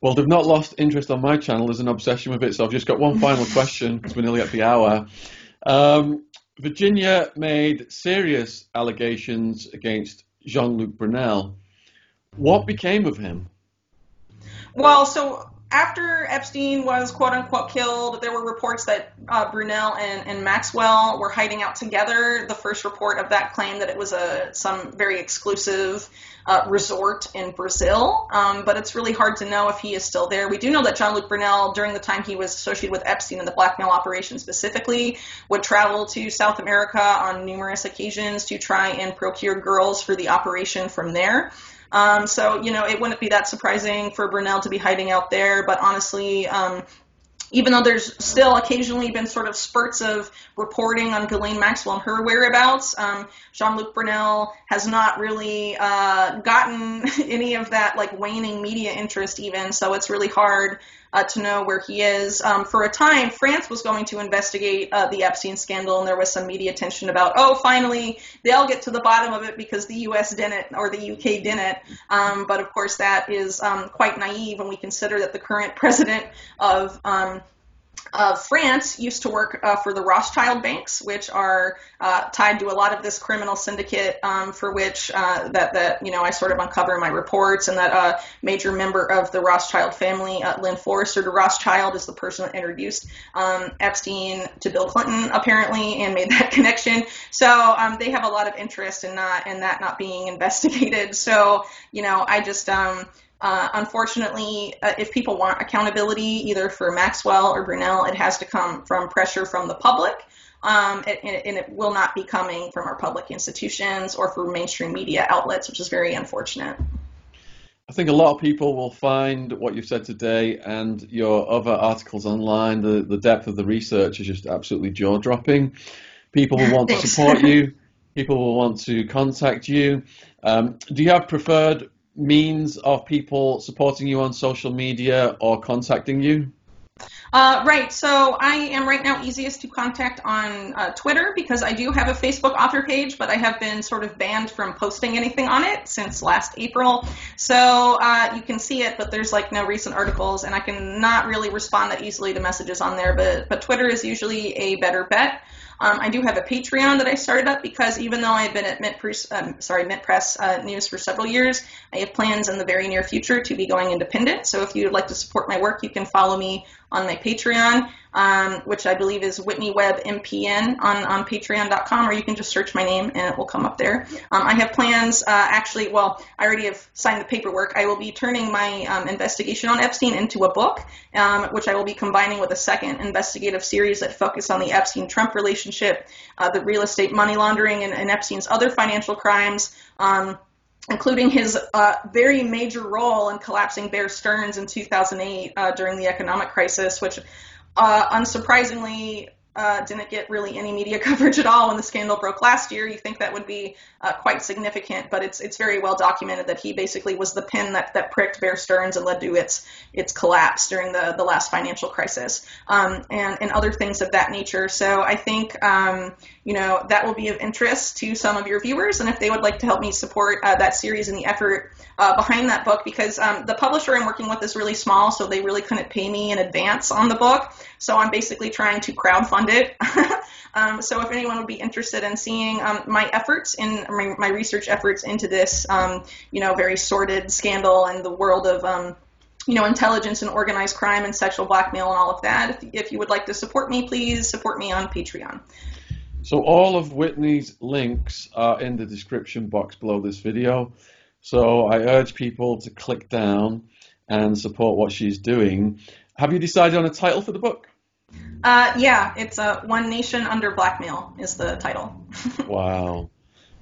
Well, they've not lost interest on my channel. There's an obsession with it. So I've just got one final question because we're nearly at the hour. Um, Virginia made serious allegations against Jean Luc Brunel. What became of him? Well, so after Epstein was quote unquote killed, there were reports that uh, Brunel and, and, Maxwell were hiding out together. The first report of that claimed that it was a some very exclusive uh, resort in Brazil, um, but it's really hard to know if he is still there. We do know that Jean-Luc Brunel, during the time he was associated with Epstein and the blackmail operation specifically, would travel to South America on numerous occasions to try and procure girls for the operation from there. Um, so, you know, it wouldn't be that surprising for Brunel to be hiding out there, but honestly, um, even though there's still occasionally been sort of spurts of reporting on Ghislaine Maxwell and her whereabouts, um, Jean-Luc Brunel has not really uh, gotten any of that like waning media interest even, so it's really hard uh, to know where he is. Um, for a time, France was going to investigate uh, the Epstein scandal, and there was some media attention about, oh, finally they'll get to the bottom of it because the U.S. didn't or the U.K. didn't. Um, but of course, that is um, quite naive when we consider that the current president of uh, France used to work uh, for the Rothschild banks, which are uh, tied to a lot of this criminal syndicate um, for which uh, that that you know I sort of uncover in my reports, and that a major member of the Rothschild family, uh, Lynn Forester de Rothschild, is the person that introduced um, Epstein to Bill Clinton apparently and made that connection. So um, they have a lot of interest in not in that not being investigated. So you know I just um, uh, unfortunately, uh, if people want accountability, either for Maxwell or Brunel, it has to come from pressure from the public, um, and, and, it will not be coming from our public institutions or from mainstream media outlets, which is very unfortunate. I think a lot of people will find what you've said today and your other articles online, the, the depth of the research is just absolutely jaw dropping. People will want to support you, people will want to contact you. Um, do you have preferred means of people supporting you on social media or contacting you? Uh, right. So I am right now easiest to contact on uh, Twitter because I do have a Facebook author page, but I have been sort of banned from posting anything on it since last April. So uh, you can see it, but there's like no recent articles, and I can not really respond that easily to messages on there. But but Twitter is usually a better bet. Um, I do have a Patreon that I started up because even though I've been at Mint Press, um, sorry, Mint Press uh, News for several years, I have plans in the very near future to be going independent. So if you would like to support my work, you can follow me on my Patreon, um, which I believe is Whitney Webb MPN on, on patreon.com, or you can just search my name and it will come up there. Um, I have plans, uh, actually, well, I already have signed the paperwork. I will be turning my um, investigation on Epstein into a book, um, which I will be combining with a second investigative series that focus on the Epstein Trump relationship, uh, the real estate money laundering, and, and Epstein's other financial crimes. Um, including his uh, very major role in collapsing Bear Stearns in 2008 uh, during the economic crisis, which uh, unsurprisingly uh, didn't get really any media coverage at all when the scandal broke last year. You think that would be uh, quite significant, but it's it's very well documented that he basically was the pin that, that pricked Bear Stearns and led to its its collapse during the, the last financial crisis, um, and and other things of that nature. So I think um, you know that will be of interest to some of your viewers, and if they would like to help me support uh, that series and the effort uh, behind that book, because um, the publisher I'm working with is really small, so they really couldn't pay me in advance on the book. So I'm basically trying to crowdfund it. um, so if anyone would be interested in seeing um, my efforts in my, my, research efforts into this, um, you know, very sordid scandal and the world of um, you know, intelligence and organized crime and sexual blackmail and all of that. If, if, you would like to support me, please support me on Patreon. So all of Whitney's links are in the description box below this video. So I urge people to click down and support what she's doing. Have you decided on a title for the book? Uh, yeah, it's uh, One Nation Under Blackmail is the title. wow.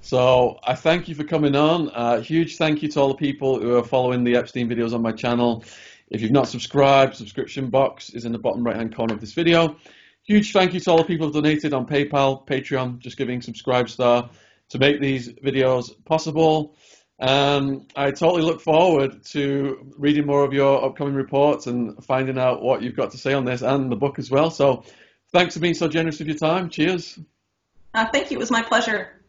So I thank you for coming on. Uh, huge thank you to all the people who are following the Epstein videos on my channel. If you've not subscribed, subscription box is in the bottom right hand corner of this video. Huge thank you to all the people who have donated on PayPal, Patreon, JustGiving subscribe star to make these videos possible. Um, I totally look forward to reading more of your upcoming reports and finding out what you've got to say on this and the book as well. So thanks for being so generous with your time. Cheers. Uh, thank you. It was my pleasure.